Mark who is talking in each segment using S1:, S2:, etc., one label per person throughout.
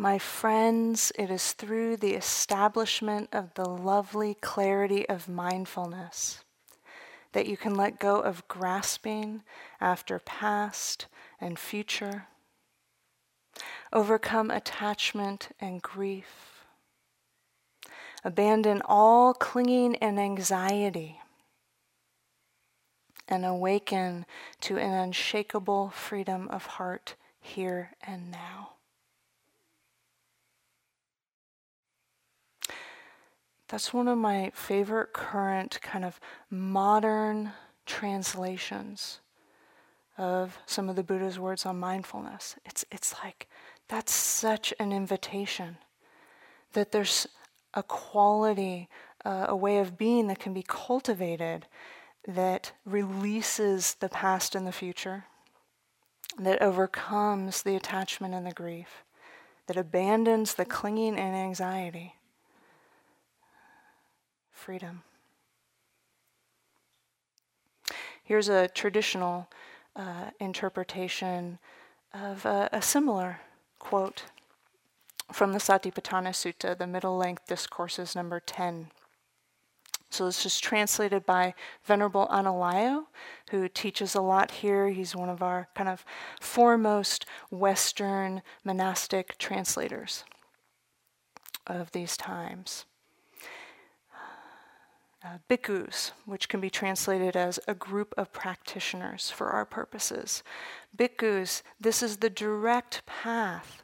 S1: My friends, it is through the establishment of the lovely clarity of mindfulness that you can let go of grasping after past and future, overcome attachment and grief, abandon all clinging and anxiety, and awaken to an unshakable freedom of heart here and now. That's one of my favorite current kind of modern translations of some of the Buddha's words on mindfulness. It's, it's like that's such an invitation that there's a quality, uh, a way of being that can be cultivated that releases the past and the future, that overcomes the attachment and the grief, that abandons the clinging and anxiety freedom. Here's a traditional uh, interpretation of a, a, similar quote from the Satipatthana Sutta, the middle length discourses number 10. So this is translated by Venerable Analayo, who teaches a lot here. He's one of our kind of foremost Western monastic translators of these times uh, bhikkhus, which can be translated as a group of practitioners for our purposes. Bhikkhus, this is the direct path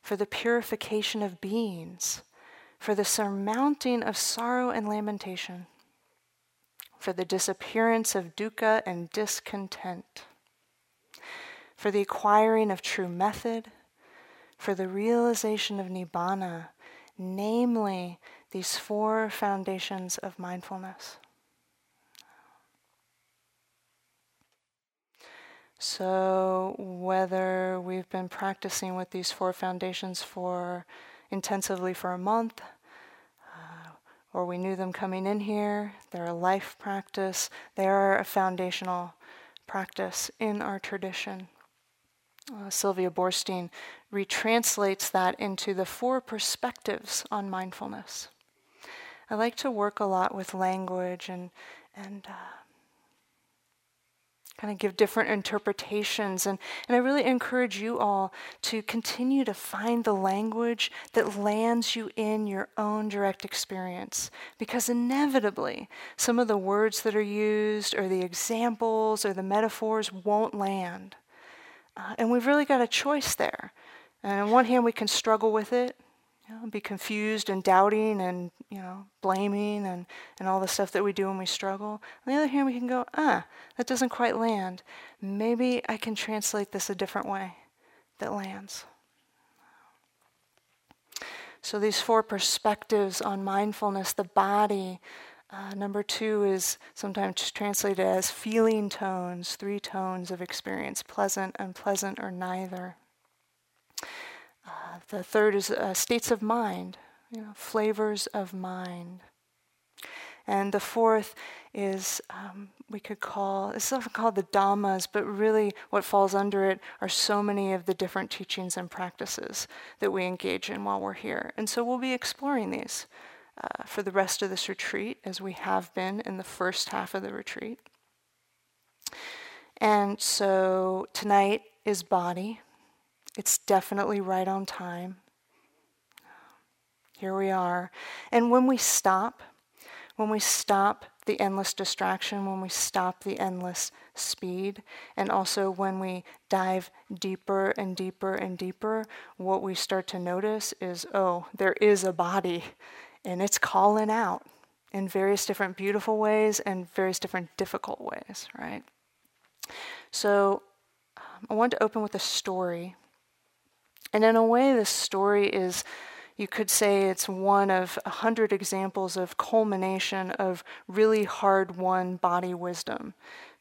S1: for the purification of beings, for the surmounting of sorrow and lamentation, for the disappearance of dukkha and discontent, for the acquiring of true method, for the realization of nibbana, namely these four foundations of mindfulness. So, whether we've been practicing with these four foundations for intensively for a month, uh, or we knew them coming in here, they're a life practice, they are a foundational practice in our tradition. Uh, Sylvia Boorstein retranslates that into the four perspectives on mindfulness. I like to work a lot with language and and uh, kind of give different interpretations. And, and I really encourage you all to continue to find the language that lands you in your own direct experience. Because inevitably, some of the words that are used, or the examples, or the metaphors won't land. Uh, and we've really got a choice there. And on one hand, we can struggle with it, you know, be confused and doubting and you know blaming and, and all the stuff that we do when we struggle. On the other hand, we can go, ah, that doesn't quite land. Maybe I can translate this a different way that lands. So these four perspectives on mindfulness, the body. Uh, number two is sometimes translated as feeling tones, three tones of experience, pleasant, unpleasant, or neither. Uh, the third is uh, states of mind, you know, flavors of mind. And the fourth is um, we could call it's often called the dhammas, but really what falls under it are so many of the different teachings and practices that we engage in while we're here. And so we'll be exploring these uh, for the rest of this retreat, as we have been in the first half of the retreat. And so tonight is body. It's definitely right on time. Here we are. And when we stop, when we stop the endless distraction, when we stop the endless speed, and also when we dive deeper and deeper and deeper, what we start to notice is oh, there is a body, and it's calling out in various different beautiful ways and various different difficult ways, right? So um, I want to open with a story and in a way, this story is, you could say, it's one of a hundred examples of culmination of really hard won body wisdom.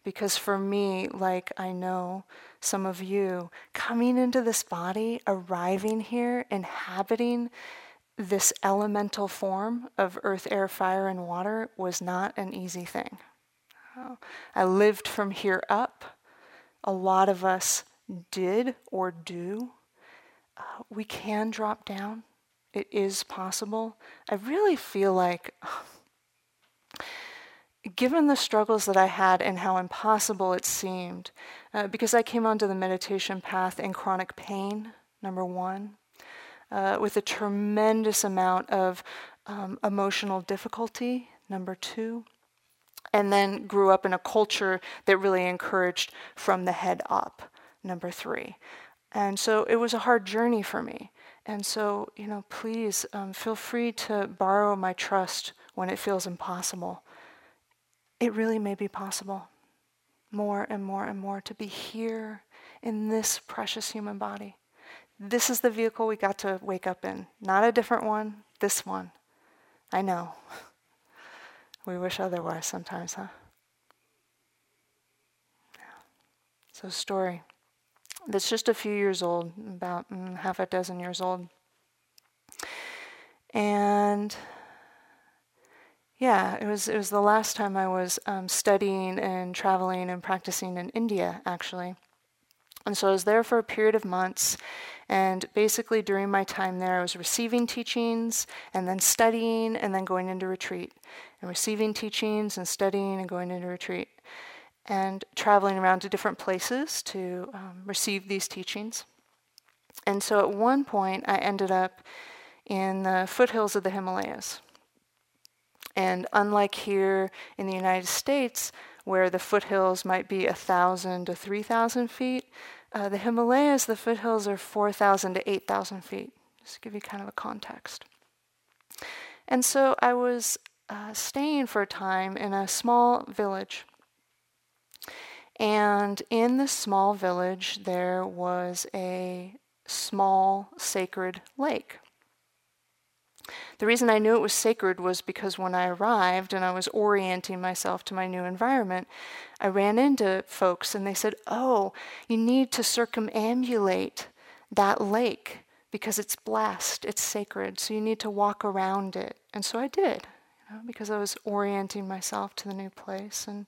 S1: Because for me, like I know some of you, coming into this body, arriving here, inhabiting this elemental form of earth, air, fire, and water was not an easy thing. I lived from here up. A lot of us did or do we can drop down. It is possible. I really feel like, given the struggles that I had and how impossible it seemed, uh, because I came onto the meditation path in chronic pain, number one, uh, with a tremendous amount of um, emotional difficulty, number two, and then grew up in a culture that really encouraged from the head up, number three. And so it was a hard journey for me. And so, you know, please um, feel free to borrow my trust when it feels impossible. It really may be possible more and more and more to be here in this precious human body. This is the vehicle we got to wake up in, not a different one, this one. I know. We wish otherwise sometimes, huh? Yeah. So, story that's just a few years old, about mm, half a dozen years old. And yeah, it was it was the last time I was um, studying and traveling and practicing in India, actually. And so I was there for a period of months, and basically during my time there, I was receiving teachings and then studying and then going into retreat, and receiving teachings and studying and going into retreat and traveling around to different places to um, receive these teachings. And so at one point, I ended up in the foothills of the Himalayas. And unlike here in the United States, where the foothills might be 1,000 to 3,000 feet, uh, the Himalayas, the foothills are 4,000 to 8,000 feet, just to give you kind of a context. And so I was uh, staying for a time in a small village and in this small village, there was a small sacred lake. The reason I knew it was sacred was because when I arrived and I was orienting myself to my new environment, I ran into folks and they said, Oh, you need to circumambulate that lake because it's blessed, it's sacred, so you need to walk around it. And so I did know, because I was orienting myself to the new place. And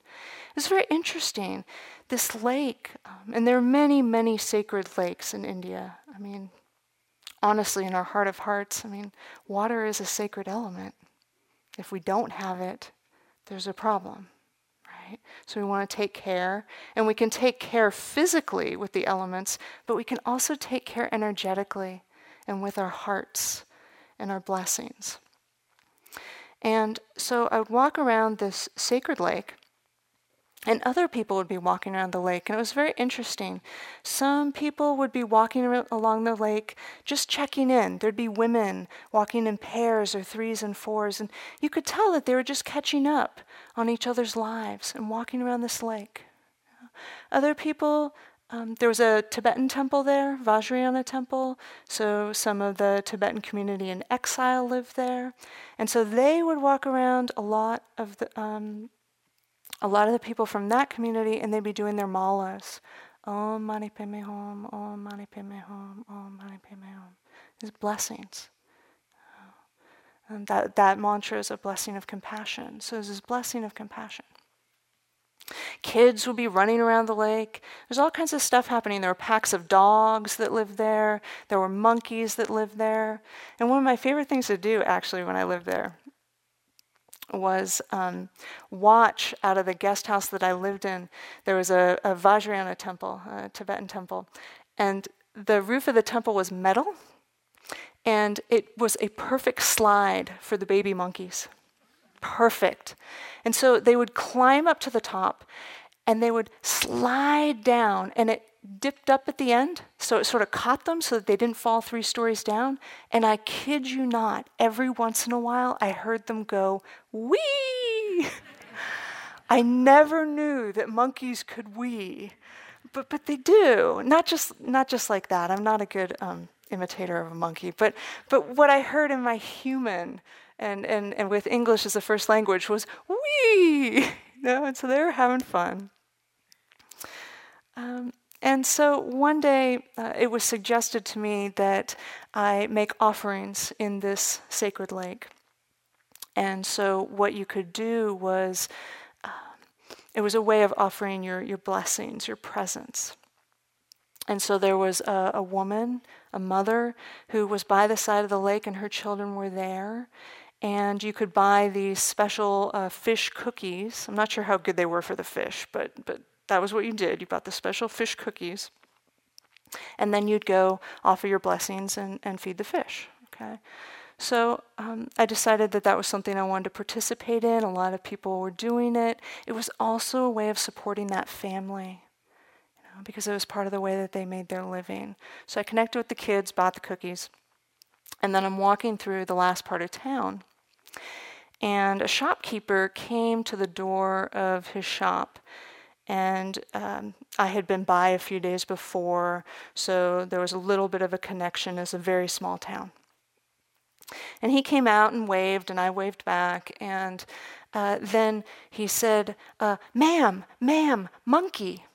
S1: it's very interesting. This lake, um, and there are many, many sacred lakes in India. I mean, honestly, in our heart of hearts, I mean, water is a sacred element. If we don't have it, there's a problem. Right? So we want to take care, and we can take care physically with the elements, but we can also take care energetically and with our hearts and our blessings. And so I would walk around this sacred lake, and other people would be walking around the lake. And it was very interesting. Some people would be walking along the lake just checking in. There'd be women walking in pairs or threes and fours. And you could tell that they were just catching up on each other's lives and walking around this lake. Other people um, there was a Tibetan temple there, Vajrayana temple. So some of the Tibetan community in exile lived there, and so they would walk around a lot of the um, a lot of the people from that community, and they'd be doing their malas. Om Mani Padme Hum, Om Mani Padme Hum, Om Mani Padme Hum. These blessings. And that, that mantra is a blessing of compassion. So there's this blessing of compassion. Kids would be running around the lake. There's all kinds of stuff happening. There were packs of dogs that lived there. There were monkeys that lived there. And one of my favorite things to do, actually, when I lived there, was um, watch out of the guest house that I lived in. There was a, a Vajrayana temple, a Tibetan temple, and the roof of the temple was metal, and it was a perfect slide for the baby monkeys perfect. And so they would climb up to the top and they would slide down, and it dipped up at the end. So it sort of caught them so that they didn't fall three stories down. And I kid you not, every once in a while I heard them go, wee! I never knew that monkeys could wee. But, but they do, not just, not just like that. I'm not a good um, imitator of a monkey, but, but what I heard in my human and, and, and with English as a first language was wee, you know, and so they were having fun. Um, and so one day uh, it was suggested to me that I make offerings in this sacred lake. And so what you could do was, uh, it was a way of offering your, your blessings, your presence. And so there was a, a, woman, a mother, who was by the side of the lake, and her children were there. And you could buy these special uh, fish cookies. I'm not sure how good they were for the fish, but, but that was what you did. You bought the special fish cookies. And then you'd go offer your blessings and, and feed the fish. Okay? So um, I decided that that was something I wanted to participate in. A lot of people were doing it. It was also a way of supporting that family you know, because it was part of the way that they made their living. So I connected with the kids, bought the cookies, and then I'm walking through the last part of town. And a shopkeeper came to the door of his shop and um, I had been by a few days before, so there was a little bit of a connection. It's a very small town. And he came out and waved, and I waved back. And uh, then he said, uh, Ma'am, ma'am, monkey.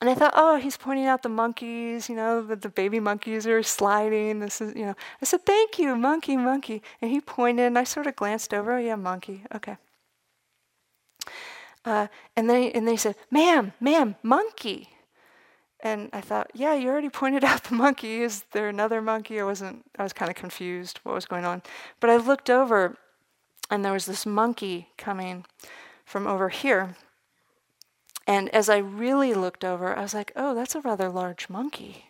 S1: And I thought, oh, he's pointing out the monkeys, you know, that the baby monkeys are sliding. This is, you know. I said, thank you, monkey, monkey. And he pointed, and I sort of glanced over, oh, yeah, monkey, okay. Uh, and then and they said, ma'am, ma'am, monkey. And I thought, yeah, you already pointed out the monkey. Is there another monkey? I wasn't, I was kind of confused what was going on. But I looked over and there was this monkey coming from over here. And as I really looked over, I was like, oh, that's a rather large monkey.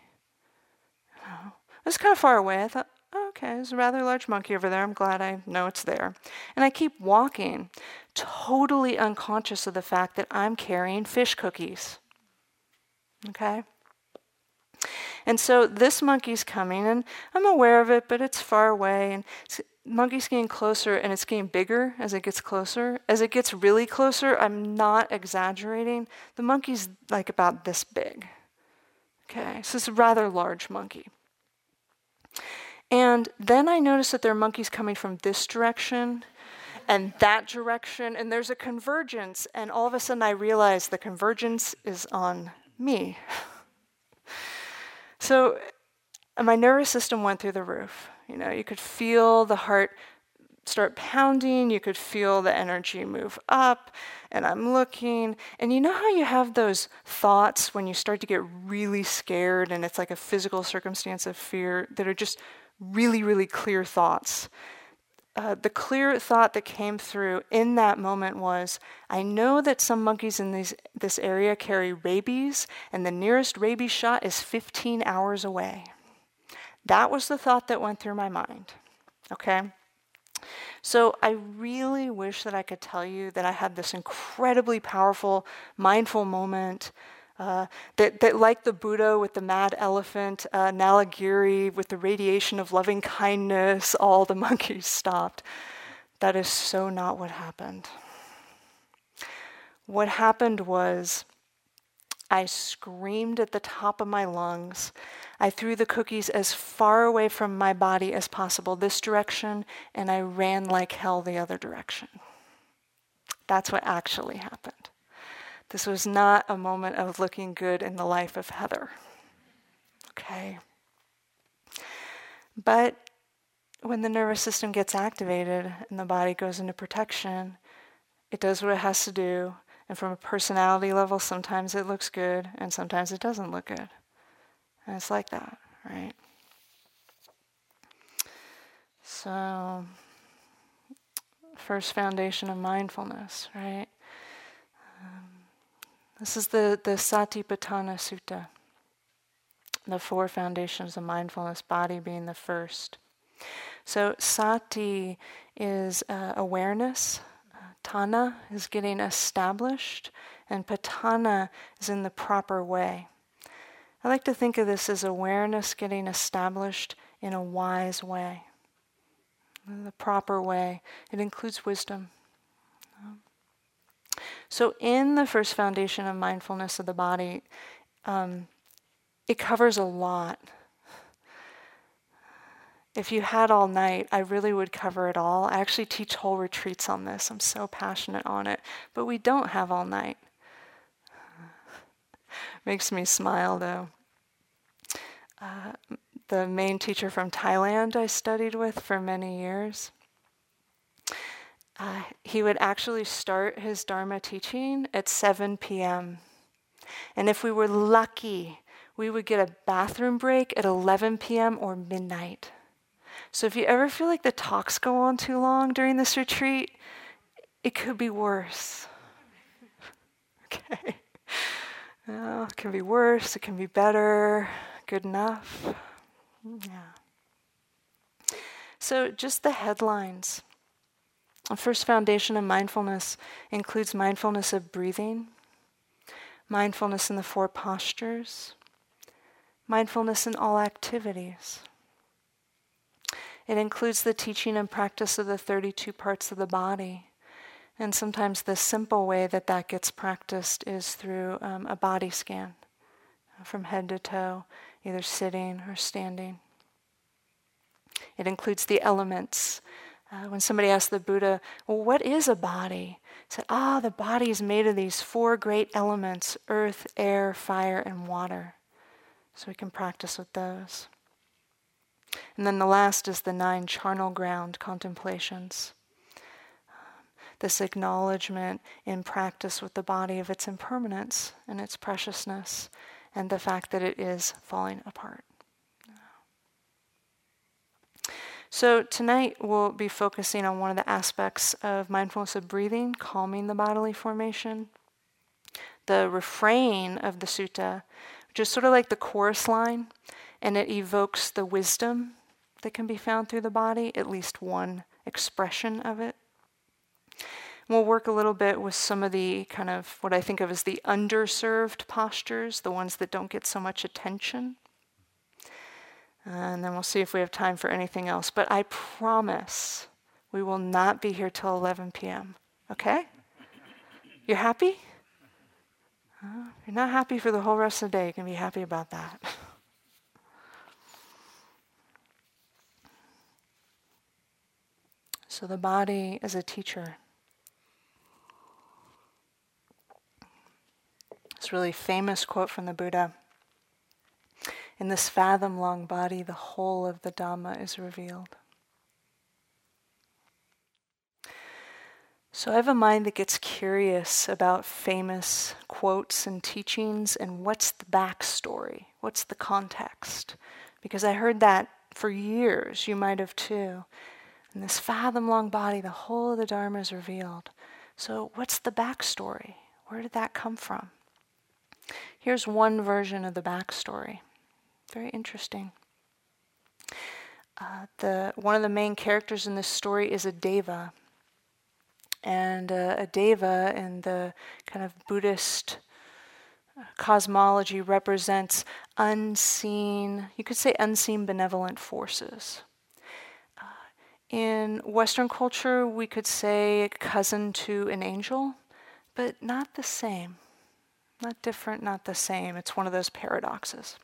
S1: Oh. It was kind of far away. I thought, oh, okay, there's a rather large monkey over there. I'm glad I know it's there. And I keep walking, totally unconscious of the fact that I'm carrying fish cookies. Okay? And so this monkey's coming, and I'm aware of it, but it's far away. And monkey's getting closer, and it's getting bigger as it gets closer. As it gets really closer, I'm not exaggerating. The monkey's like about this big. Okay, so it's a rather large monkey. And then I notice that there are monkeys coming from this direction and that direction, and there's a convergence. And all of a sudden, I realize the convergence is on me. so my nervous system went through the roof. You know, you could feel the heart start pounding, you could feel the energy move up, and I'm looking. And you know how you have those thoughts when you start to get really scared and it's like a physical circumstance of fear that are just really, really clear thoughts? uh, the clear thought that came through in that moment was I know that some monkeys in these, this area carry rabies, and the nearest rabies shot is 15 hours away. That was the thought that went through my mind. Okay? So I really wish that I could tell you that I had this incredibly powerful, mindful moment uh, that, that, like the Buddha with the mad elephant, uh, Nalagiri with the radiation of loving kindness, all the monkeys stopped. That is so not what happened. What happened was I screamed at the top of my lungs. I threw the cookies as far away from my body as possible, this direction, and I ran like hell the other direction. That's what actually happened. This was not a moment of looking good in the life of Heather. Okay. But when the nervous system gets activated and the body goes into protection, it does what it has to do. And from a personality level, sometimes it looks good and sometimes it doesn't look good. And it's like that, right? So, first foundation of mindfulness, right? Um, this is the, the Satipatthana Sutta, the four foundations of mindfulness, body being the first. So, sati is uh, awareness, uh, tana is getting established, and patthana is in the proper way. I like to think of this as awareness getting established in a wise way, the proper way. It includes wisdom. So, in the first foundation of mindfulness of the body, um, it covers a lot. If you had all night, I really would cover it all. I actually teach whole retreats on this. I'm so passionate on it. But we don't have all night. Makes me smile though. Uh, the main teacher from Thailand I studied with for many years, uh, he would actually start his Dharma teaching at 7 p.m. And if we were lucky, we would get a bathroom break at 11 p.m. or midnight. So if you ever feel like the talks go on too long during this retreat, it could be worse. okay. Well, it can be worse, it can be better, good enough. Yeah. So, just the headlines. The first foundation of mindfulness includes mindfulness of breathing, mindfulness in the four postures, mindfulness in all activities. It includes the teaching and practice of the 32 parts of the body. And sometimes the simple way that that gets practiced is through um, a body scan uh, from head to toe, either sitting or standing. It includes the elements. Uh, when somebody asked the Buddha, Well, what is a body? He said, Ah, oh, the body is made of these four great elements earth, air, fire, and water. So we can practice with those. And then the last is the nine charnel ground contemplations. This acknowledgement in practice with the body of its impermanence and its preciousness and the fact that it is falling apart. So, tonight we'll be focusing on one of the aspects of mindfulness of breathing, calming the bodily formation. The refrain of the sutta, which is sort of like the chorus line, and it evokes the wisdom that can be found through the body, at least one expression of it. We'll work a little bit with some of the kind of what I think of as the underserved postures, the ones that don't get so much attention. And then we'll see if we have time for anything else. But I promise we will not be here till 11 p.m. Okay? You're happy? Uh, you're not happy for the whole rest of the day. You can be happy about that. So the body is a teacher. This really famous quote from the Buddha In this fathom long body, the whole of the Dhamma is revealed. So I have a mind that gets curious about famous quotes and teachings and what's the backstory? What's the context? Because I heard that for years, you might have too. In this fathom long body, the whole of the Dharma is revealed. So, what's the backstory? Where did that come from? Here's one version of the backstory. Very interesting. Uh, the, one of the main characters in this story is a deva. And uh, a deva in the kind of Buddhist uh, cosmology represents unseen, you could say unseen benevolent forces. In Western culture, we could say cousin to an angel, but not the same. Not different, not the same. It's one of those paradoxes.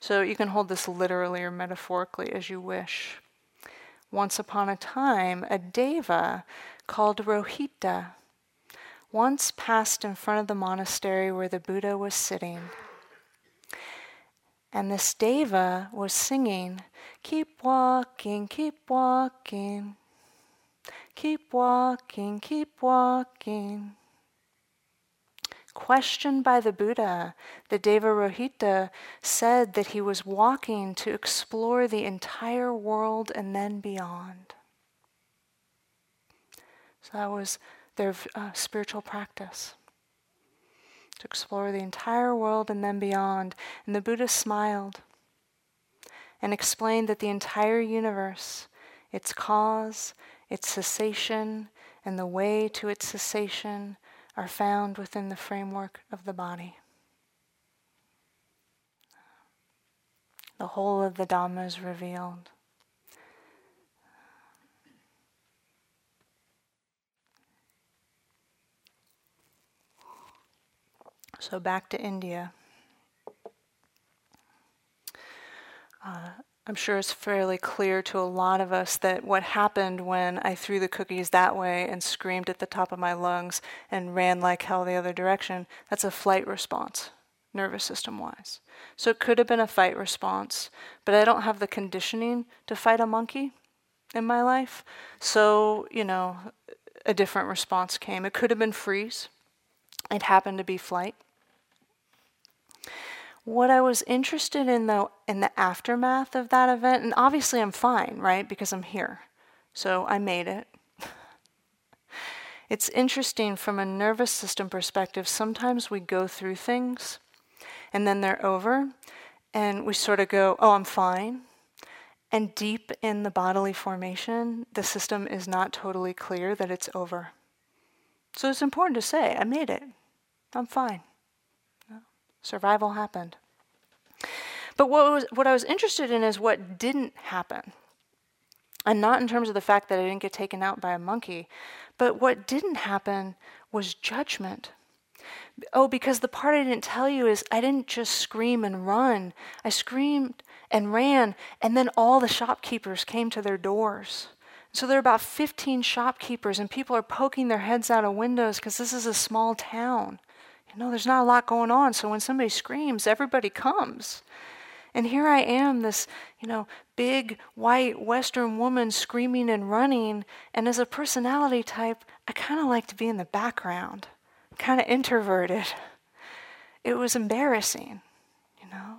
S1: So you can hold this literally or metaphorically as you wish. Once upon a time, a deva called Rohita once passed in front of the monastery where the Buddha was sitting. And this deva was singing Keep walking, keep walking. Keep walking, keep walking. Questioned by the Buddha, the Deva Rohita said that he was walking to explore the entire world and then beyond. So that was their uh, spiritual practice to explore the entire world and then beyond. And the Buddha smiled and explained that the entire universe, its cause, its cessation, and the way to its cessation are found within the framework of the body. The whole of the Dhamma is revealed. So back to India. I'm sure it's fairly clear to a lot of us that what happened when I threw the cookies that way and screamed at the top of my lungs and ran like hell the other direction, that's a flight response, nervous system wise. So it could have been a fight response, but I don't have the conditioning to fight a monkey in my life. So, you know, a different response came. It could have been freeze, it happened to be flight. What I was interested in, though, in the aftermath of that event, and obviously I'm fine, right? Because I'm here. So I made it. it's interesting from a nervous system perspective, sometimes we go through things and then they're over, and we sort of go, oh, I'm fine. And deep in the bodily formation, the system is not totally clear that it's over. So it's important to say, I made it. I'm fine. Survival happened. But what, was, what I was interested in is what didn't happen. And not in terms of the fact that I didn't get taken out by a monkey, but what didn't happen was judgment. Oh, because the part I didn't tell you is I didn't just scream and run. I screamed and ran, and then all the shopkeepers came to their doors. So there are about 15 shopkeepers, and people are poking their heads out of windows because this is a small town. You know, there's not a lot going on. So when somebody screams, everybody comes. And here I am, this, you know, big white Western woman screaming and running. And as a personality type, I kind of like to be in the background, kind of introverted. It was embarrassing, you know.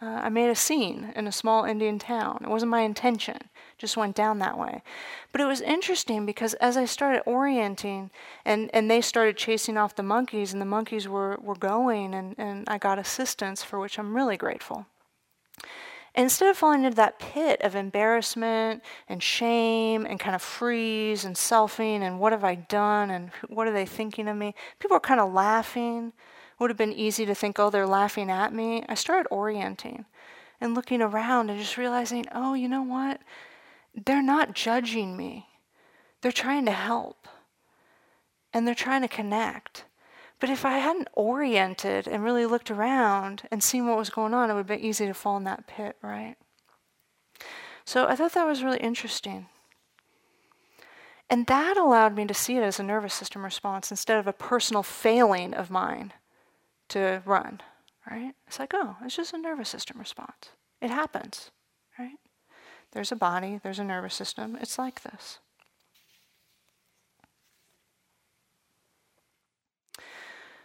S1: Uh, I made a scene in a small Indian town. It wasn't my intention just went down that way. But it was interesting because as I started orienting and, and they started chasing off the monkeys and the monkeys were, were going and, and I got assistance for which I'm really grateful. Instead of falling into that pit of embarrassment and shame and kind of freeze and selfing and what have I done and what are they thinking of me, people were kind of laughing. Would have been easy to think, oh, they're laughing at me. I started orienting and looking around and just realizing, oh, you know what? they're not judging me. They're trying to help and they're trying to connect. But if I hadn't oriented and really looked around and seen what was going on, it would be easy to fall in that pit, right? So I thought that was really interesting. And that allowed me to see it as a nervous system response instead of a personal failing of mine to run, right? It's like, oh, it's just a nervous system response. It happens, right? There's a body, there's a nervous system. It's like this.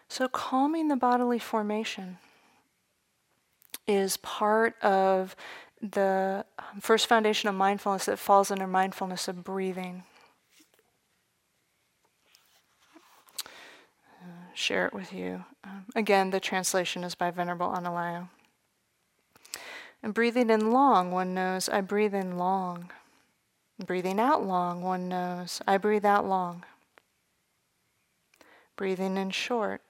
S1: So, calming the bodily formation is part of the first foundation of mindfulness that falls under mindfulness of breathing. Share it with you. Um, again, the translation is by Venerable Analayo. And breathing in long, one knows I breathe in long. Breathing out long, one knows I breathe out long. Breathing in short,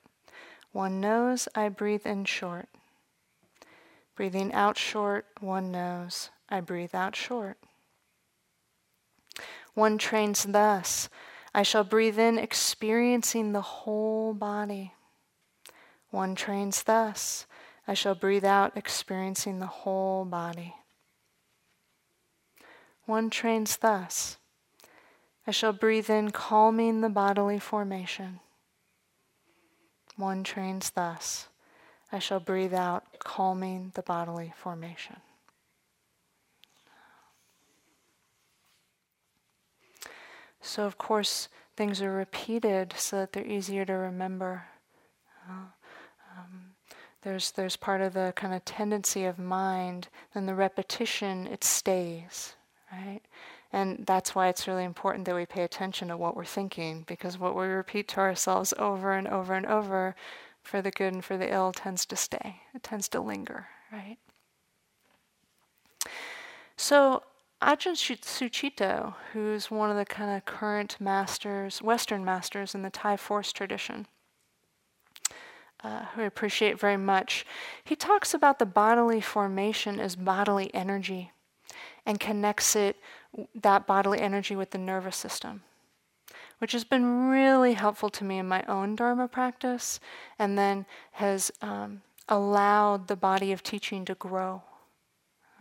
S1: one knows I breathe in short. Breathing out short, one knows I breathe out short. One trains thus I shall breathe in, experiencing the whole body. One trains thus I shall breathe out, experiencing the whole body. One trains thus I shall breathe in, calming the bodily formation. One trains thus I shall breathe out, calming the bodily formation. So, of course, things are repeated so that they're easier to remember. Uh, um, there's, there's part of the kind of tendency of mind, then the repetition, it stays, right? And that's why it's really important that we pay attention to what we're thinking, because what we repeat to ourselves over and over and over, for the good and for the ill, tends to stay. It tends to linger, right? So, Ajahn Sucitto, who's one of the kind of current masters, Western masters in the Thai forest tradition, uh, who I appreciate very much, he talks about the bodily formation as bodily energy and connects it, that bodily energy, with the nervous system, which has been really helpful to me in my own Dharma practice and then has um, allowed the body of teaching to grow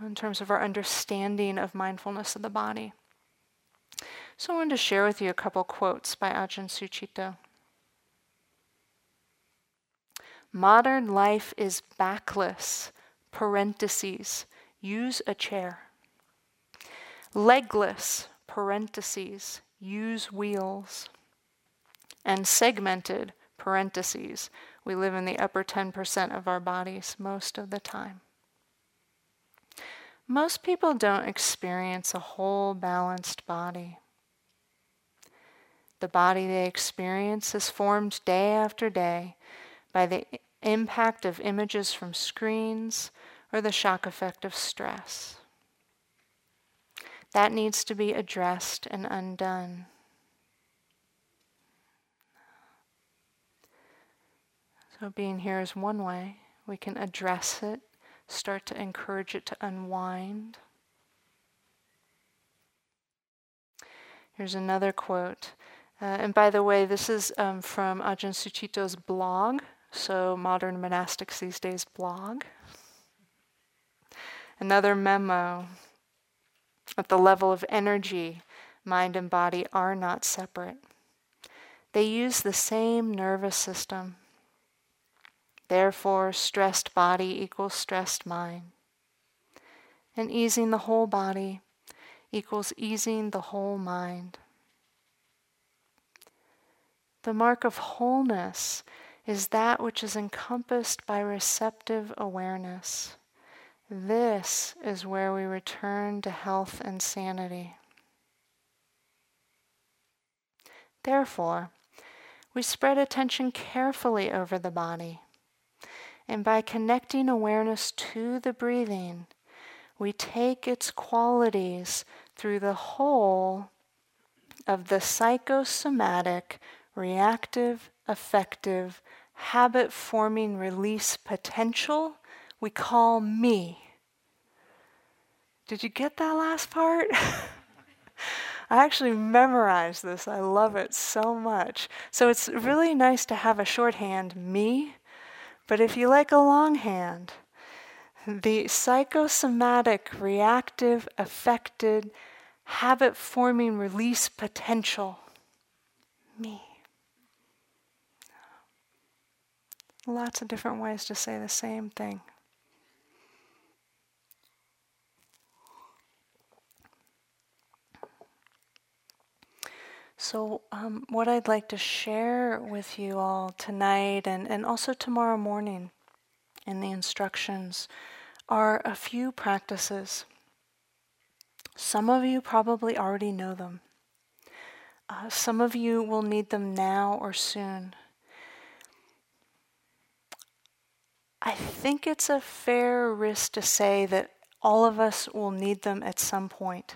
S1: in terms of our understanding of mindfulness of the body. So I wanted to share with you a couple quotes by Ajahn Sucitto. Modern life is backless, parentheses, use a chair. Legless, parentheses, use wheels. And segmented, parentheses. We live in the upper 10% of our bodies most of the time. Most people don't experience a whole balanced body. The body they experience is formed day after day by the impact of images from screens or the shock effect of stress. That needs to be addressed and undone. So, being here is one way. We can address it, start to encourage it to unwind. Here's another quote. Uh, and by the way, this is um, from Ajahn Sucitto's blog, so modern monastics these days blog. Another memo at the level of energy, mind and body are not separate. They use the same nervous system. Therefore, stressed body equals stressed mind. And easing the whole body equals easing the whole mind. The mark of wholeness is that which is encompassed by receptive awareness. This is where we return to health and sanity. Therefore, we spread attention carefully over the body and by connecting awareness to the breathing, we take its qualities through the whole of the psychosomatic, reactive, affective, habit forming release potential we call me. Did you get that last part? I actually memorized this. I love it so much. So it's really nice to have a shorthand, me, but if you like a longhand, the psychosomatic, reactive, affected, habit forming release potential, me. Lots of different ways to say the same thing. So, um, what I'd like to share with you all tonight and, and also tomorrow morning in the instructions are a few practices. Some of you probably already know them. Uh, some of you will need them now or soon. I think it's a fair risk to say that all of us will need them at some point,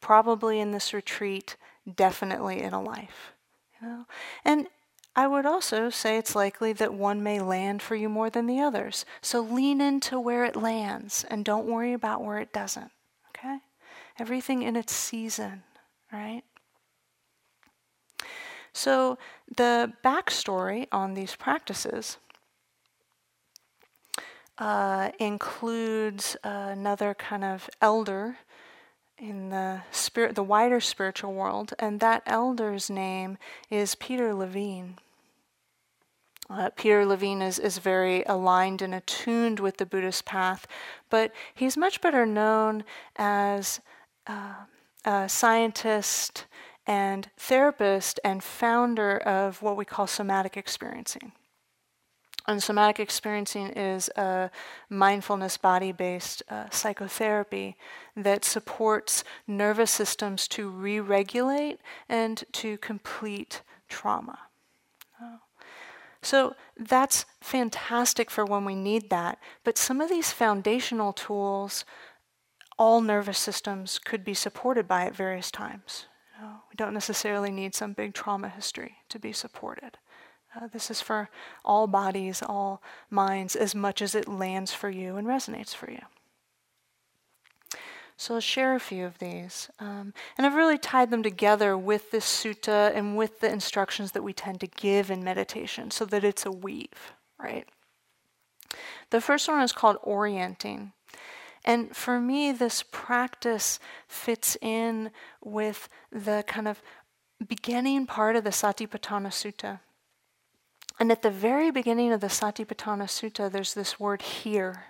S1: probably in this retreat definitely in a life. You know? And I would also say it's likely that one may land for you more than the others. So lean into where it lands and don't worry about where it doesn't. Okay? Everything in its season, right? So the backstory on these practices uh, includes uh, another kind of elder in the spirit, the wider spiritual world, and that elder's name is Peter Levine. Uh, Peter Levine is, is very aligned and attuned with the Buddhist path, but he's much better known as uh, a scientist and therapist and founder of what we call somatic experiencing. And somatic experiencing is a mindfulness body based uh, psychotherapy that supports nervous systems to re regulate and to complete trauma. Oh. So that's fantastic for when we need that. But some of these foundational tools, all nervous systems could be supported by at various times. You know, we don't necessarily need some big trauma history to be supported. Uh, this is for all bodies, all minds, as much as it lands for you and resonates for you. So I'll share a few of these. Um, and I've really tied them together with this sutta and with the instructions that we tend to give in meditation so that it's a weave, right? The first one is called orienting. And for me, this practice fits in with the kind of beginning part of the Satipatthana Sutta. And at the very beginning of the Satipatthana Sutta, there's this word here.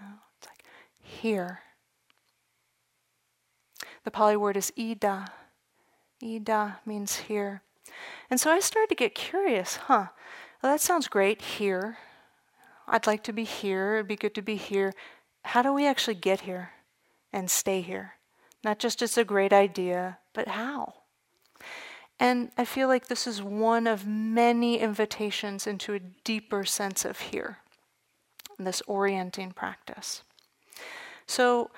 S1: Oh, it's like here. The Pali word is idha. Idha means here. And so I started to get curious, huh? Well, that sounds great here. I'd like to be here. It'd be good to be here. How do we actually get here and stay here? Not just it's a great idea, but how? And I feel like this is one of many invitations into a deeper sense of here, this orienting practice. So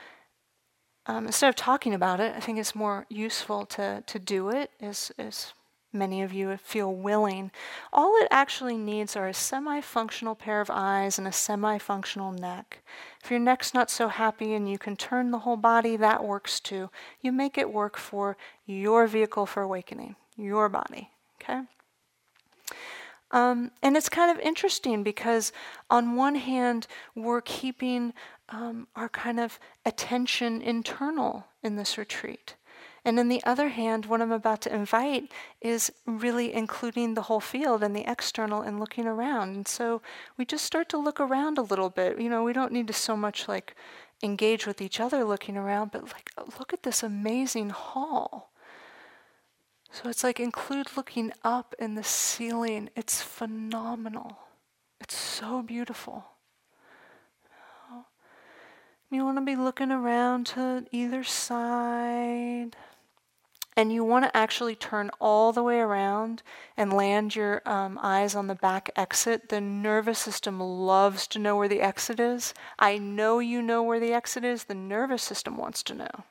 S1: um, instead of talking about it, I think it's more useful to, to do it, as, as many of you feel willing. All it actually needs are a semi functional pair of eyes and a semi functional neck. If your neck's not so happy and you can turn the whole body, that works too. You make it work for your vehicle for awakening your body. Okay? Um, and it's kind of interesting because, on one hand, we're keeping um, our kind of attention internal in this retreat. And on the other hand, what I'm about to invite is really including the whole field and the external and looking around. And so we just start to look around a little bit. You know, we don't need to so much like engage with each other looking around, but like, look at this amazing hall. So it's like include looking up in the ceiling. It's phenomenal. It's so beautiful. You want to be looking around to either side. And you want to actually turn all the way around and land your um, eyes on the back exit. The nervous system loves to know where the exit is. I know you know where the exit is. The nervous system wants to know.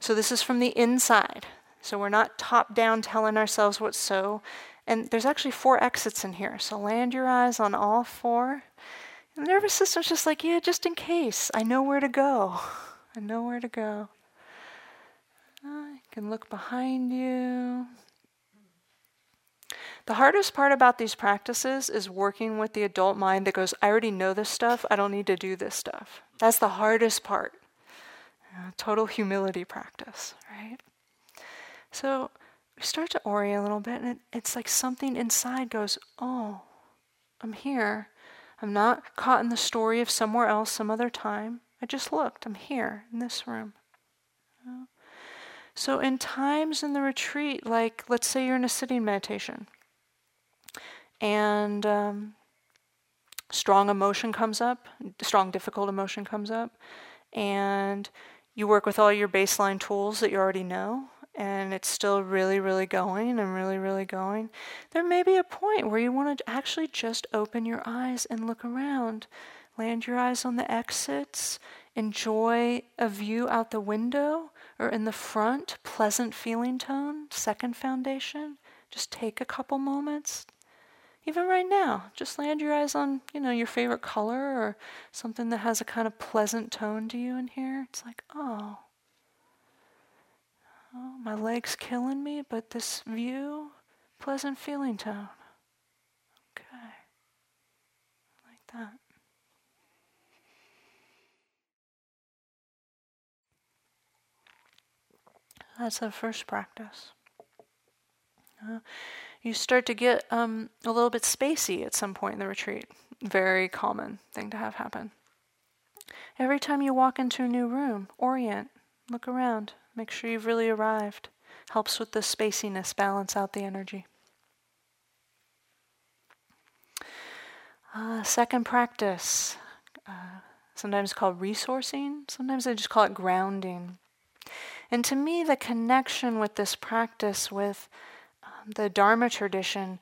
S1: So this is from the inside. So we're not top down telling ourselves what's so. And there's actually four exits in here. So land your eyes on all four. And the nervous system's just like, yeah, just in case. I know where to go. I know where to go. You can look behind you. The hardest part about these practices is working with the adult mind that goes, I already know this stuff, I don't need to do this stuff. That's the hardest part total humility practice, right? So we start to orient a little bit, and it, it's like something inside goes, Oh, I'm here. I'm not caught in the story of somewhere else, some other time. I just looked. I'm here in this room. So, in times in the retreat, like let's say you're in a sitting meditation, and um, strong emotion comes up, strong, difficult emotion comes up, and you work with all your baseline tools that you already know, and it's still really, really going and really, really going, there may be a point where you want to actually just open your eyes and look around. Land your eyes on the exits, enjoy a view out the window or in the front, pleasant feeling tone, second foundation. Just take a couple moments, even right now, just land your eyes on, you know, your favorite color or something that has a kind of pleasant tone to you in here. It's like, oh, oh my leg's killing me, but this view, pleasant feeling tone. Okay. Like that. That's the first practice. Uh, you start to get um, a little bit spacey at some point in the retreat. Very common thing to have happen. Every time you walk into a new room, orient, look around, make sure you've really arrived. Helps with the spaciness, balance out the energy. Uh, second practice, uh, sometimes called resourcing, sometimes I just call it grounding. And to me, the connection with this practice with the Dharma tradition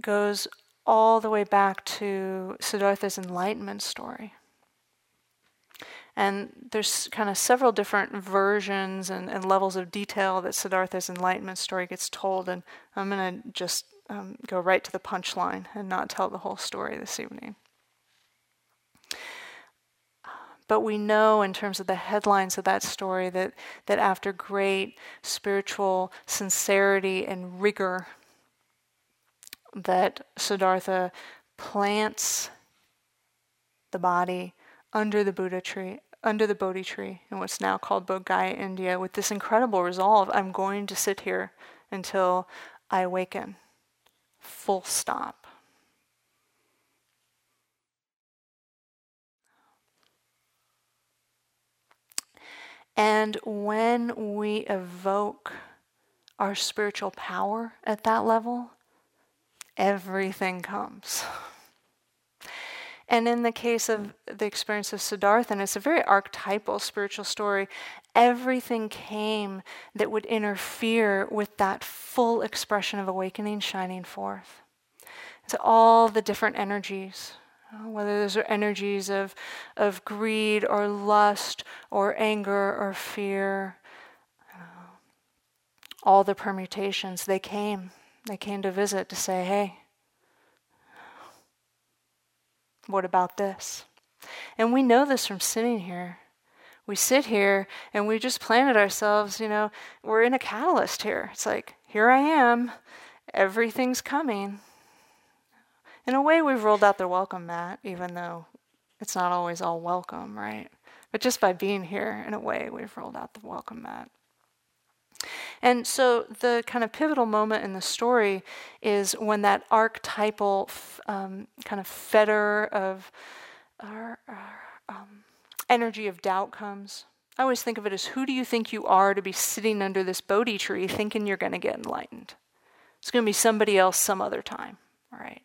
S1: goes all the way back to Siddhartha's enlightenment story. And there's kind of several different versions and, and, levels of detail that Siddhartha's enlightenment story gets told. And I'm going to just um, go right to the punchline and not tell the whole story this evening. But we know, in terms of the headlines of that story, that, that after great spiritual sincerity and rigor, that Siddhartha plants the body under the Buddha tree, under the Bodhi tree, in what's now called Bodh India, with this incredible resolve I'm going to sit here until I awaken. Full stop. And when we evoke our spiritual power at that level, everything comes. And in the case of the experience of Siddhartha, and it's a very archetypal spiritual story, everything came that would interfere with that full expression of awakening shining forth. So all the different energies, Uh, whether those are energies of, of greed or lust or anger or fear, uh, all the permutations, they came. They came to visit to say, hey, what about this? And we know this from sitting here. We sit here and we just planted ourselves, you know, we're in a catalyst here. It's like, here I am, everything's coming. In a way, we've rolled out the welcome mat, even though it's not always all welcome, right? But just by being here, in a way, we've rolled out the welcome mat. And so the kind of pivotal moment in the story is when that archetypal um, kind of fetter of uh, um, energy of doubt comes. I always think of it as who do you think you are to be sitting under this Bodhi tree thinking you're going to get enlightened? It's going to be somebody else some other time, all right?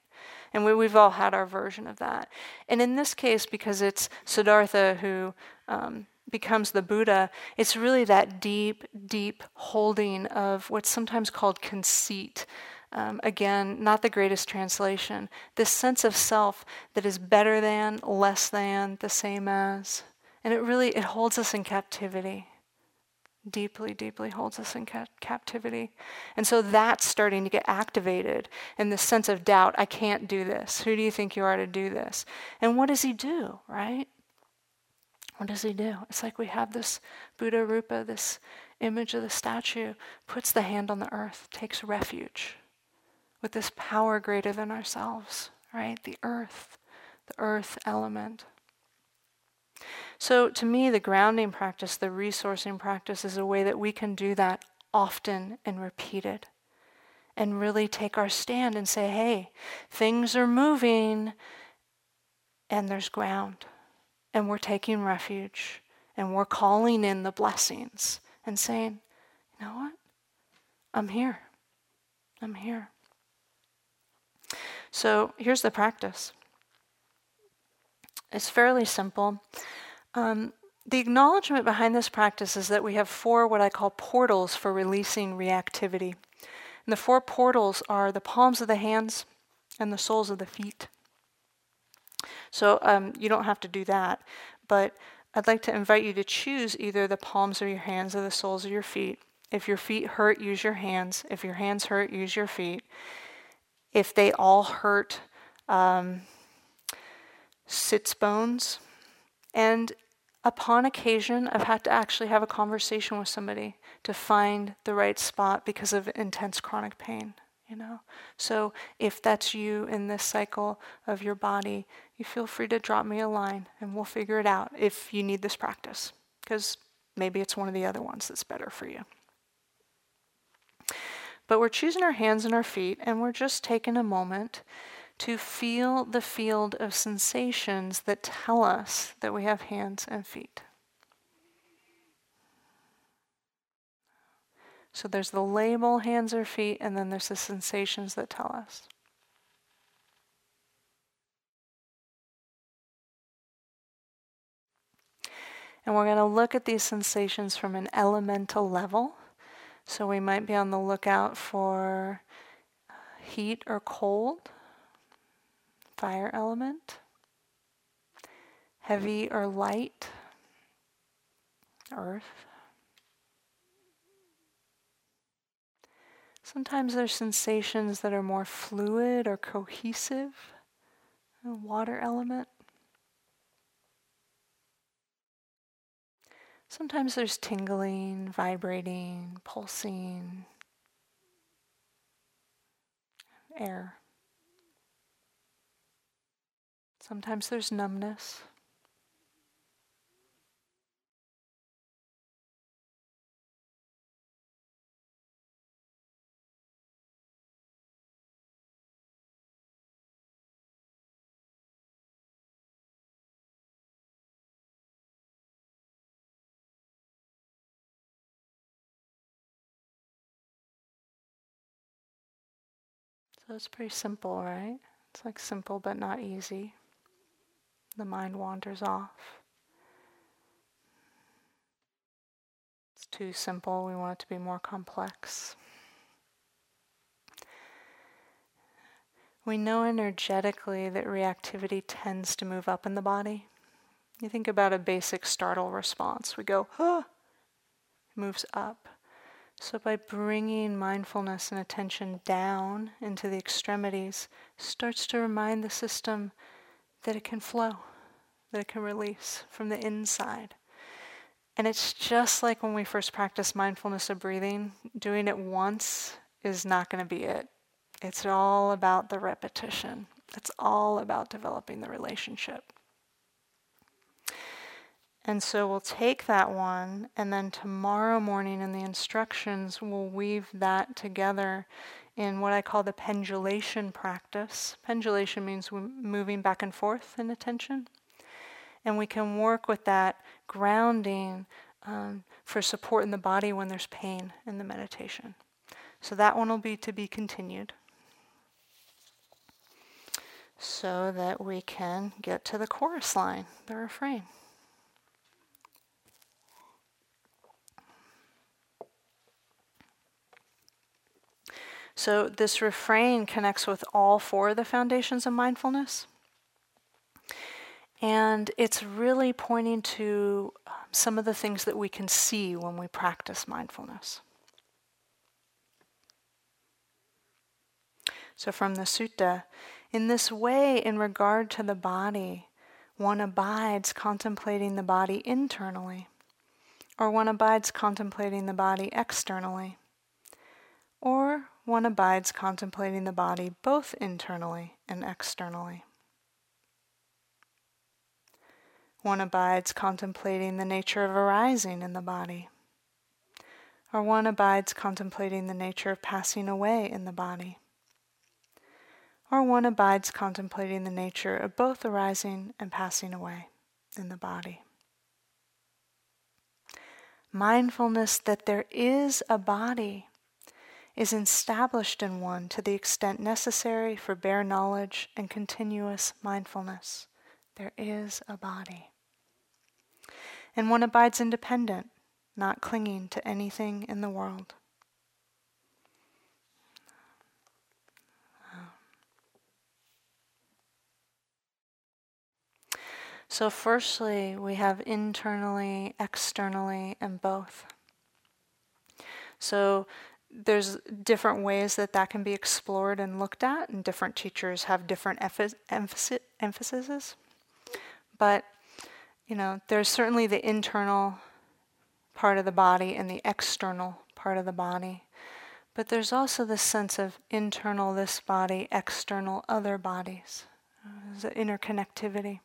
S1: And we, have all had our version of that. And in this case, because it's Siddhartha who um, becomes the Buddha, it's really that deep, deep holding of what's sometimes called conceit. Um, again, not the greatest translation. This sense of self that is better than, less than, the same as. And it really, it holds us in captivity. Deeply, deeply holds us in ca- captivity. And so that's starting to get activated in this sense of doubt. I can't do this. Who do you think you are to do this? And what does he do, right? What does he do? It's like we have this Buddha Rupa, this image of the statue, puts the hand on the earth, takes refuge with this power greater than ourselves, right? The earth, the earth element. So, to me, the grounding practice, the resourcing practice, is a way that we can do that often and repeated and really take our stand and say, hey, things are moving and there's ground and we're taking refuge and we're calling in the blessings and saying, you know what? I'm here. I'm here. So here's the practice it's fairly simple. Um, the acknowledgement behind this practice is that we have four what I call portals for releasing reactivity. And the four portals are the palms of the hands and the soles of the feet. So um, you don't have to do that, but I'd like to invite you to choose either the palms of your hands or the soles of your feet. If your feet hurt, use your hands. If your hands hurt, use your feet. If they all hurt, um, sits bones. And upon occasion, I've had to actually have a conversation with somebody to find the right spot because of intense chronic pain you know so if that's you in this cycle of your body you feel free to drop me a line and we'll figure it out if you need this practice because maybe it's one of the other ones that's better for you but we're choosing our hands and our feet and we're just taking a moment to feel the field of sensations that tell us that we have hands and feet So there's the label, hands or feet, and then there's the sensations that tell us. And we're going to look at these sensations from an elemental level. So we might be on the lookout for uh, heat or cold, fire element, hmm. heavy or light, earth. Sometimes there's sensations that are more fluid or cohesive, a water element. Sometimes there's tingling, vibrating, pulsing, air. Sometimes there's numbness. So it's pretty simple, right? It's like simple but not easy. The mind wanders off. It's too simple, we want it to be more complex. We know energetically that reactivity tends to move up in the body. You think about a basic startle response. We go, huh, moves up. So by bringing mindfulness and attention down into the extremities, starts to remind the system that it can flow, that it can release from the inside. And it's just like when we first practice mindfulness of breathing, doing it once is not going to be it. It's all about the repetition. It's all about developing the relationship. And so we'll take that one, and then tomorrow morning in the instructions, we'll weave that together in what I call the pendulation practice. Pendulation means moving back and forth in attention. And we can work with that grounding um, for support in the body when there's pain in the meditation. So that one will be to be continued so that we can get to the chorus line, the refrain. So, this refrain connects with all four of the foundations of mindfulness. And it's really pointing to um, some of the things that we can see when we practice mindfulness. So, from the sutta, in this way, in regard to the body, one abides contemplating the body internally, or one abides contemplating the body externally, or one abides contemplating the body both internally and externally. One abides contemplating the nature of arising in the body, or one abides contemplating the nature of passing away in the body or one abides contemplating the nature of both arising and passing away in the body. Mindfulness that there is a body is established in one to the extent necessary for bare knowledge and continuous mindfulness. There is a body. And one abides independent, not clinging to anything in the world. So, firstly, we have internally, externally, and both. So, there's different ways that that can be explored and looked at, and different teachers have different emphasis, emphases. But, you know, there's certainly the internal part of the body and the external part of the body. But there's also the sense of internal this body, external other bodies. Uh, there's an interconnectivity.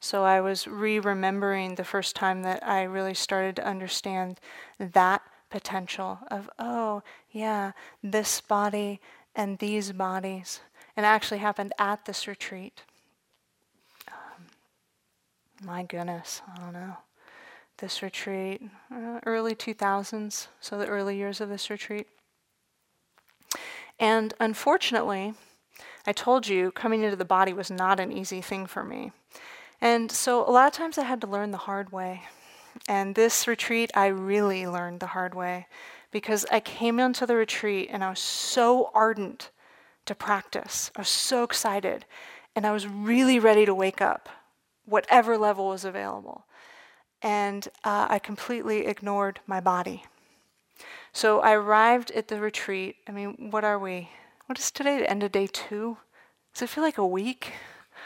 S1: So I was re remembering the first time that I really started to understand that potential of, oh, yeah, this body and these bodies. And it actually happened at this retreat. Um, my goodness, I don't know. This retreat, uh, early 2000s, so the early years of this retreat. And unfortunately, I told you coming into the body was not an easy thing for me. And so a lot of times I had to learn the hard way. And this retreat, I really learned the hard way because I came into the retreat and I was so ardent to practice. I was so excited. And I was really ready to wake up, whatever level was available. And uh, I completely ignored my body. So I arrived at the retreat. I mean, what are we? What is today? The end of day two? Does it feel like a week?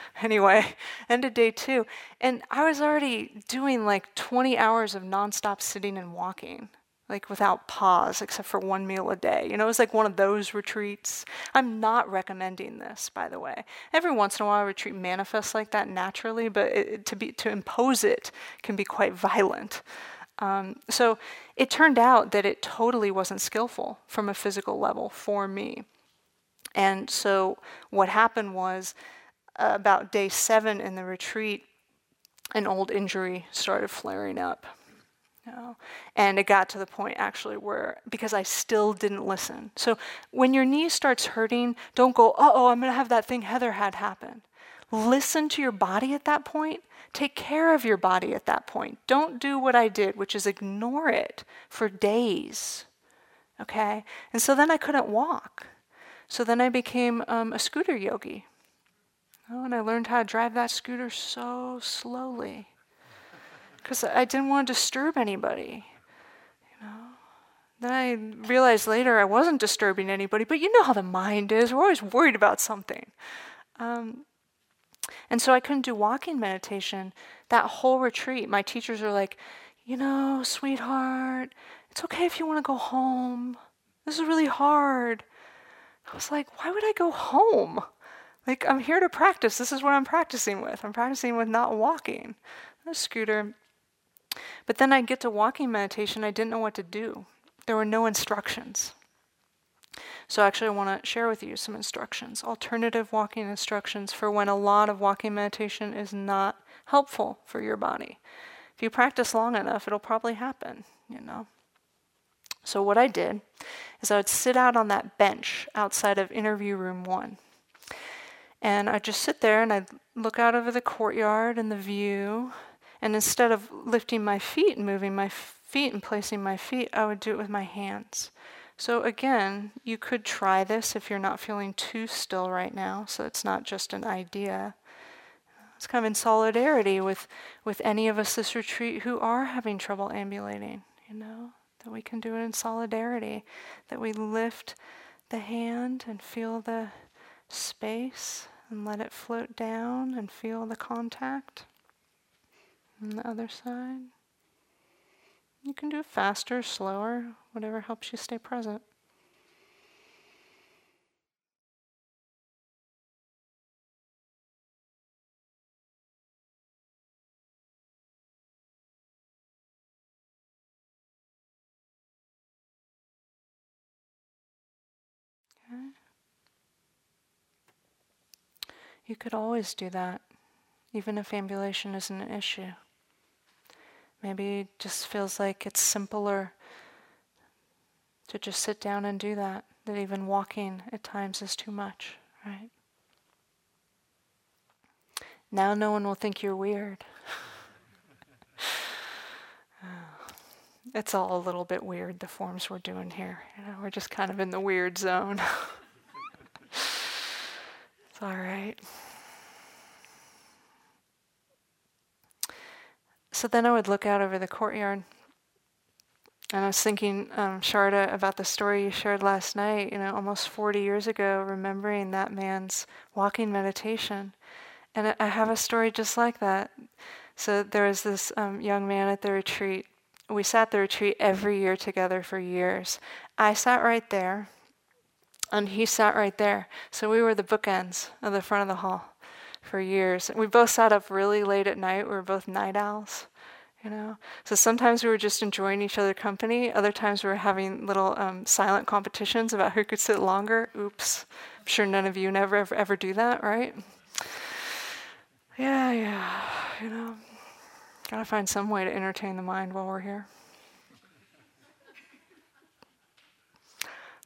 S1: anyway, ended day two. And I was already doing like 20 hours of nonstop sitting and walking, like without pause, except for one meal a day. You know, it was like one of those retreats. I'm not recommending this, by the way. Every once in a while, a retreat manifests like that naturally, but it, to, be, to impose it can be quite violent. Um, so it turned out that it totally wasn't skillful from a physical level for me. And so what happened was about day seven in the retreat, an old injury started flaring up. You know? And it got to the point actually where, because I still didn't listen. So when your knee starts hurting, don't go, oh, I'm going to have that thing Heather had happen. Listen to your body at that point. Take care of your body at that point. Don't do what I did, which is ignore it for days. Okay? And so then I couldn't walk. So then I became um, a scooter yogi. Oh, and I learned how to drive that scooter so slowly because I didn't want to disturb anybody. You know. Then I realized later I wasn't disturbing anybody, but you know how the mind is. We're always worried about something. Um, and so I couldn't do walking meditation that whole retreat. My teachers are like, you know, sweetheart, it's okay if you want to go home. This is really hard. I was like, why would I go home? Like, I'm here to practice. This is what I'm practicing with. I'm practicing with not walking. A scooter. But then I'd get to walking meditation, I didn't know what to do. There were no instructions. So, actually, I want to share with you some instructions, alternative walking instructions for when a lot of walking meditation is not helpful for your body. If you practice long enough, it'll probably happen, you know. So, what I did is I would sit out on that bench outside of interview room one. And I'd just sit there and I'd look out over the courtyard and the view. And instead of lifting my feet and moving my feet and placing my feet, I would do it with my hands. So, again, you could try this if you're not feeling too still right now, so it's not just an idea. It's kind of in solidarity with, with any of us this retreat who are having trouble ambulating, you know, that we can do it in solidarity, that we lift the hand and feel the space and let it float down and feel the contact. And the other side. You can do faster, slower, whatever helps you stay present. You could always do that, even if ambulation isn't an issue. Maybe it just feels like it's simpler to just sit down and do that, that even walking at times is too much, right? Now no one will think you're weird. Oh, it's all a little bit weird, the forms we're doing here. You know, we're just kind of in the weird zone. all right. So then I would look out over the courtyard. And I was thinking, um, Sharda, about the story you shared last night, you know, almost 40 years ago, remembering that man's walking meditation. And I have a story just like that. So there was this um, young man at the retreat. We sat the retreat every year together for years. I sat right there, and he sat right there. So we were the bookends of the front of the hall for years. We both sat up really late at night. We were both night owls, you know. So sometimes we were just enjoying each other company. Other times we were having little um, silent competitions about who could sit longer. Oops. I'm sure none of you never ever, ever do that, right? Yeah, yeah. You know, gotta find some way to entertain the mind while we're here.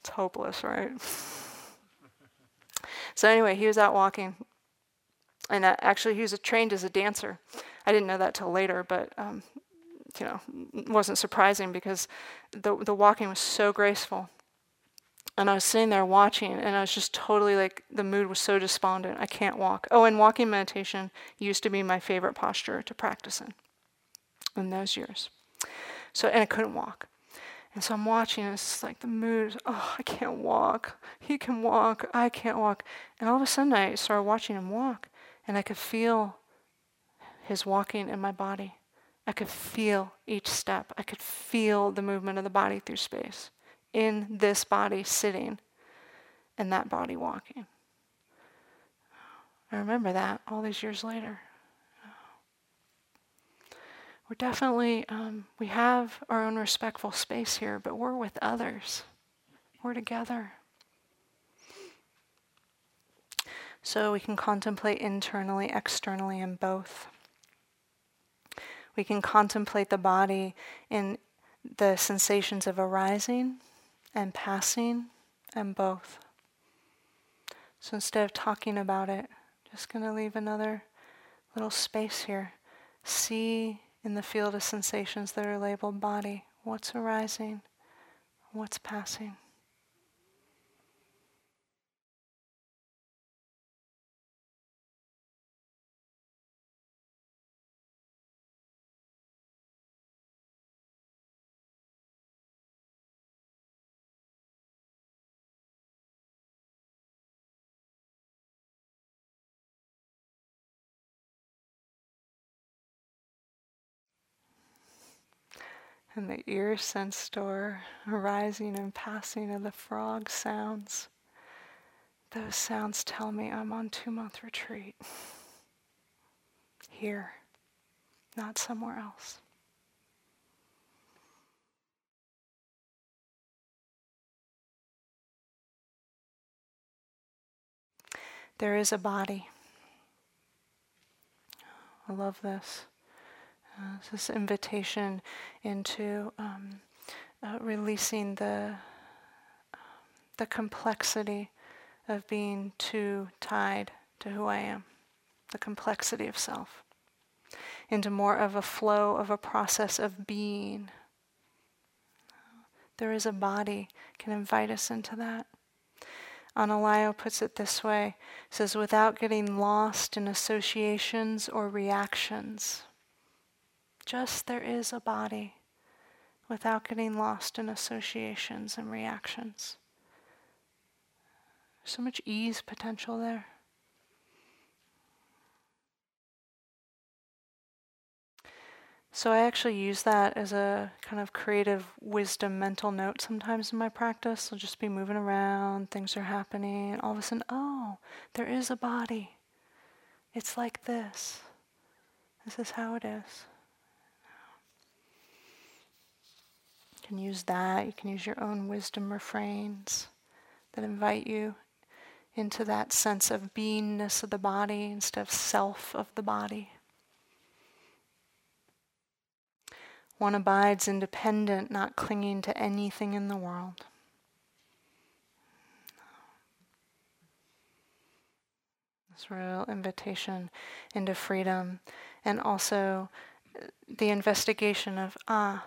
S1: It's hopeless, right? So anyway, he was out walking and uh, actually he was trained as a dancer. I didn't know that till later, but um, you know, wasn't surprising because the the walking was so graceful. And I was sitting there watching, and I was just totally like the mood was so despondent. I can't walk. Oh, and walking meditation used to be my favorite posture to practice in in those years. So, and I couldn't walk. And so I'm watching, and it's like the mood, oh, I can't walk. He can walk, I can't walk. And all of a sudden, I started watching him walk. And I could feel his walking in my body. I could feel each step. I could feel the movement of the body through space in this body sitting and that body walking. I remember that all these years later. We're definitely, um, we have our own respectful space here, but we're with others. We're together. So we can contemplate internally, externally, and both. we can contemplate the body in the sensations of arising and passing and both. So instead of talking about it, just going to leave another little space here. See in the field of sensations that are labeled body what's arising, what's passing. And the ear sense store arising and passing of the frog sounds. Those sounds tell me I'm on two month retreat. Here, not somewhere else. There is a body. I love this. Uh, this invitation into um, uh, releasing the the complexity of being too tied to who I am, the complexity of self, into more of a flow of a process of being. There is a body can invite us into that. Analayo puts it this way says, without getting lost in associations or reactions. Just there is a body without getting lost in associations and reactions. So much ease potential there. So I actually use that as a kind of creative wisdom mental note sometimes in my practice. I'll just be moving around, things are happening, and all of a sudden, oh, there is a body. It's like this. This is how it is. Can use that. You can use your own wisdom refrains that invite you into that sense of beingness of the body instead of self of the body. One abides independent, not clinging to anything in the world. This real invitation into freedom and also the investigation of, ah,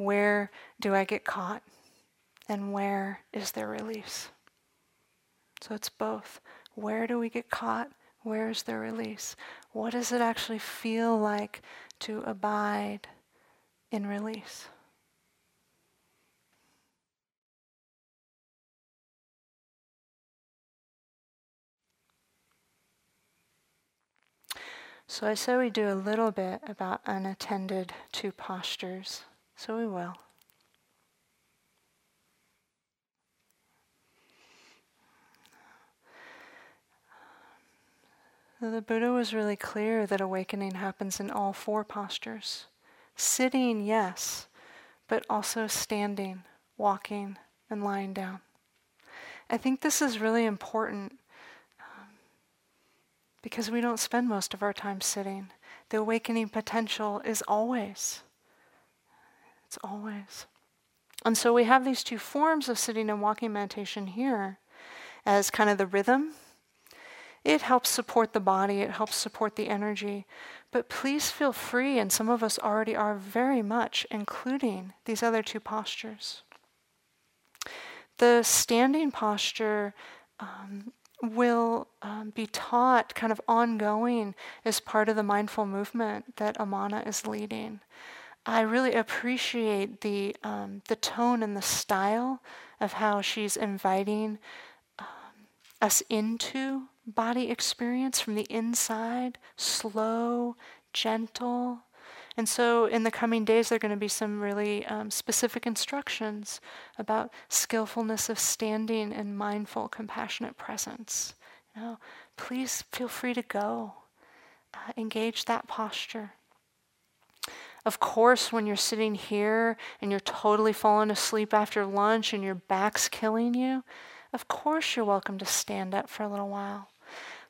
S1: where do I get caught? And where is there release? So it's both. Where do we get caught? Where is there release? What does it actually feel like to abide in release? So I said we do a little bit about unattended two postures. So we will. The Buddha was really clear that awakening happens in all four postures. Sitting, yes, but also standing, walking, and lying down. I think this is really important um, because we don't spend most of our time sitting. The awakening potential is always it's always. And so we have these two forms of sitting and walking meditation here as kind of the rhythm. It helps support the body, it helps support the energy. But please feel free, and some of us already are very much, including these other two postures. The standing posture um, will um, be taught kind of ongoing as part of the mindful movement that Amana is leading. I really appreciate the um, the tone and the style of how she's inviting um, us into body experience from the inside, slow, gentle. And so, in the coming days, there are going to be some really um, specific instructions about skillfulness of standing and mindful, compassionate presence. You know, please feel free to go, uh, engage that posture. Of course, when you're sitting here and you're totally falling asleep after lunch and your back's killing you, of course you're welcome to stand up for a little while.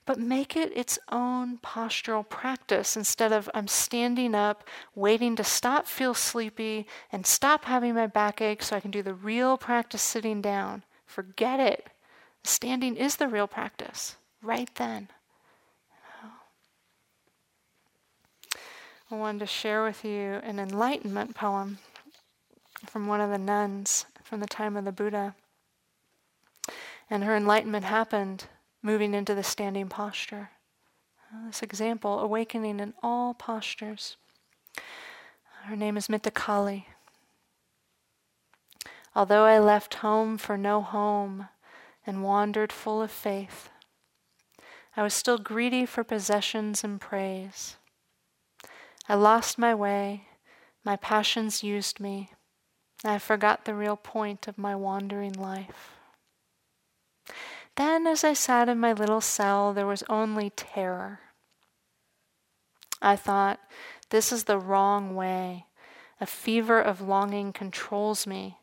S1: but make it its own postural practice instead of I'm standing up, waiting to stop feel sleepy and stop having my backache so I can do the real practice sitting down. Forget it. Standing is the real practice right then. I wanted to share with you an enlightenment poem from one of the nuns from the time of the Buddha. And her enlightenment happened moving into the standing posture. This example, awakening in all postures. Her name is Mittakali. Although I left home for no home and wandered full of faith, I was still greedy for possessions and praise. I lost my way, my passions used me, I forgot the real point of my wandering life. Then, as I sat in my little cell, there was only terror. I thought, this is the wrong way. A fever of longing controls me.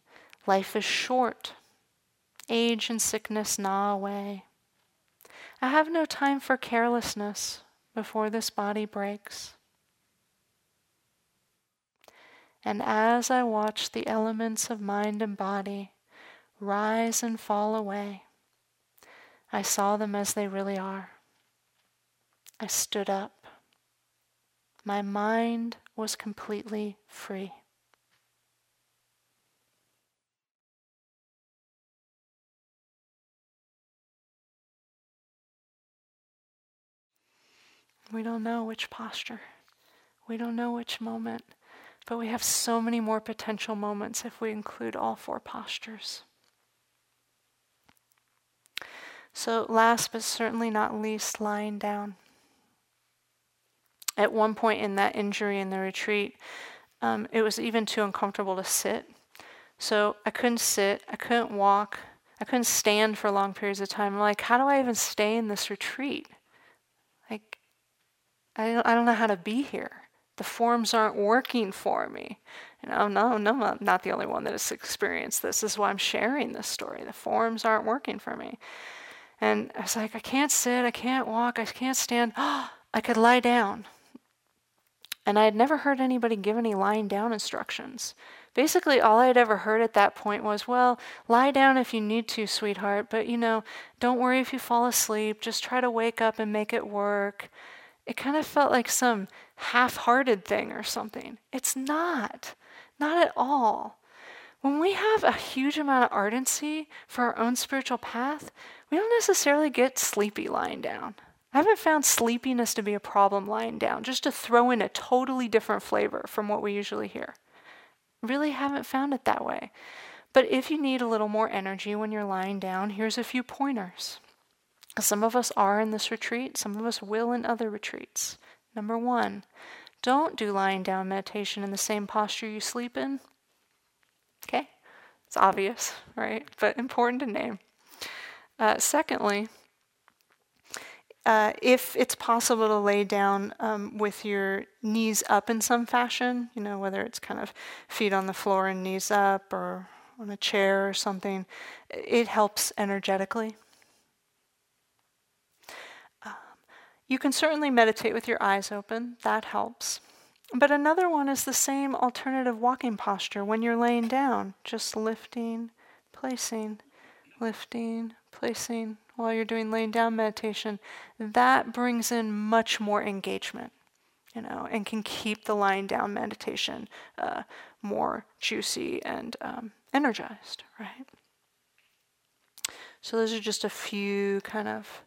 S1: Life is short. Age and sickness gnaw away. I have no time for carelessness before this body breaks. And as I watched the elements of mind and body rise and fall away, I saw them as they really are. I stood up. My mind was completely free. We don't know which posture. We don't know which moment. But we have so many more potential moments if we include all four postures. So, last but certainly not least, lying down. At one point in that injury in the retreat, um, it was even too uncomfortable to sit. So, I couldn't sit, I couldn't walk, I couldn't stand for long periods of time. I'm like, how do I even stay in this retreat? Like, I don't, I don't know how to be here the forms aren't working for me. You know, no, no, I'm not the only one that has experienced this. This is why I'm sharing this story. The forms aren't working for me. And I was like, I can't sit, I can't walk, I can't stand. I could lie down. And I had never heard anybody give any lying down instructions. Basically, all I had ever heard at that point was, well, lie down if you need to, sweetheart, but you know, don't worry if you fall asleep. Just try to wake up and make it work it kind of felt like some half hearted thing or something. It's not, not at all. When we have a huge amount of ardency for our own spiritual path, we don't necessarily get sleepy lying down. I haven't found sleepiness to be a problem lying down, just to throw in a totally different flavor from what we usually hear. Really haven't found it that way. But if you need a little more energy when you're lying down, here's a few pointers. Some of us are in this retreat, some of us will in other retreats. Number one, don't do lying down meditation in the same posture you sleep in. Okay? It's obvious, right? But important to name. Uh, secondly, uh, if it's possible to lay down um, with your knees up in some fashion, you know, whether it's kind of feet on the floor and knees up or on a chair or something, it helps energetically. You can certainly meditate with your eyes open, that helps. But another one is the same alternative walking posture when you're laying down, just lifting, placing, lifting, placing while you're doing laying down meditation. That brings in much more engagement, you know, and can keep the lying down meditation uh, more juicy and um, energized, right? So, those are just a few kind of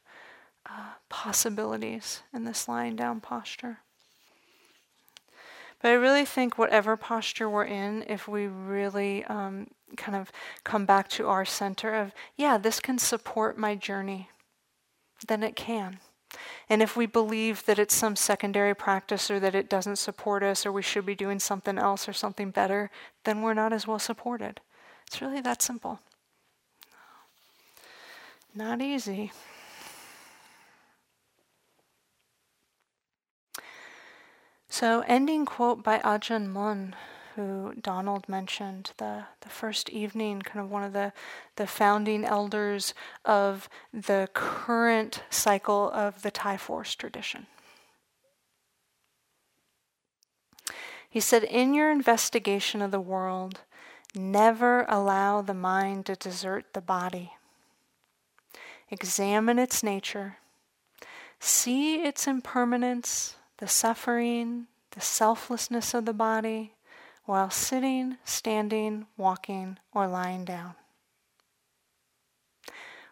S1: uh, possibilities in this lying down posture. But I really think whatever posture we're in, if we really um, kind of come back to our center of, yeah, this can support my journey, then it can. And if we believe that it's some secondary practice or that it doesn't support us or we should be doing something else or something better, then we're not as well supported. It's really that simple. Not easy. So, ending quote by Ajahn Mun who Donald mentioned, the, the first evening, kind of one of the, the founding elders of the current cycle of the Thai Forest tradition. He said, In your investigation of the world, never allow the mind to desert the body. Examine its nature, see its impermanence, the suffering, the selflessness of the body, while sitting, standing, walking, or lying down.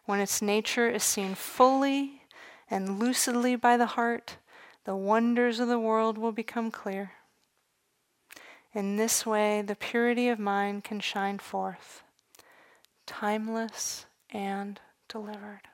S1: When its nature is seen fully and lucidly by the heart, the wonders of the world will become clear. In this way, the purity of mind can shine forth, timeless and delivered.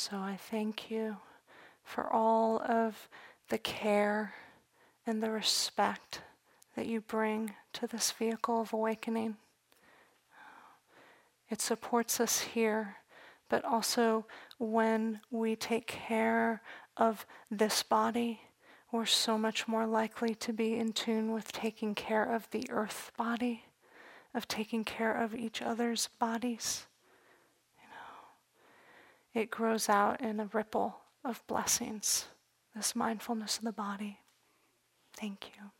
S1: So I thank you for all of the care and the respect that you bring to this vehicle of awakening. It supports us here, but also when we take care of this body, we're so much more likely to be in tune with taking care of the earth body, of taking care of each other's bodies it grows out in a ripple of blessings, this mindfulness of the body. Thank you.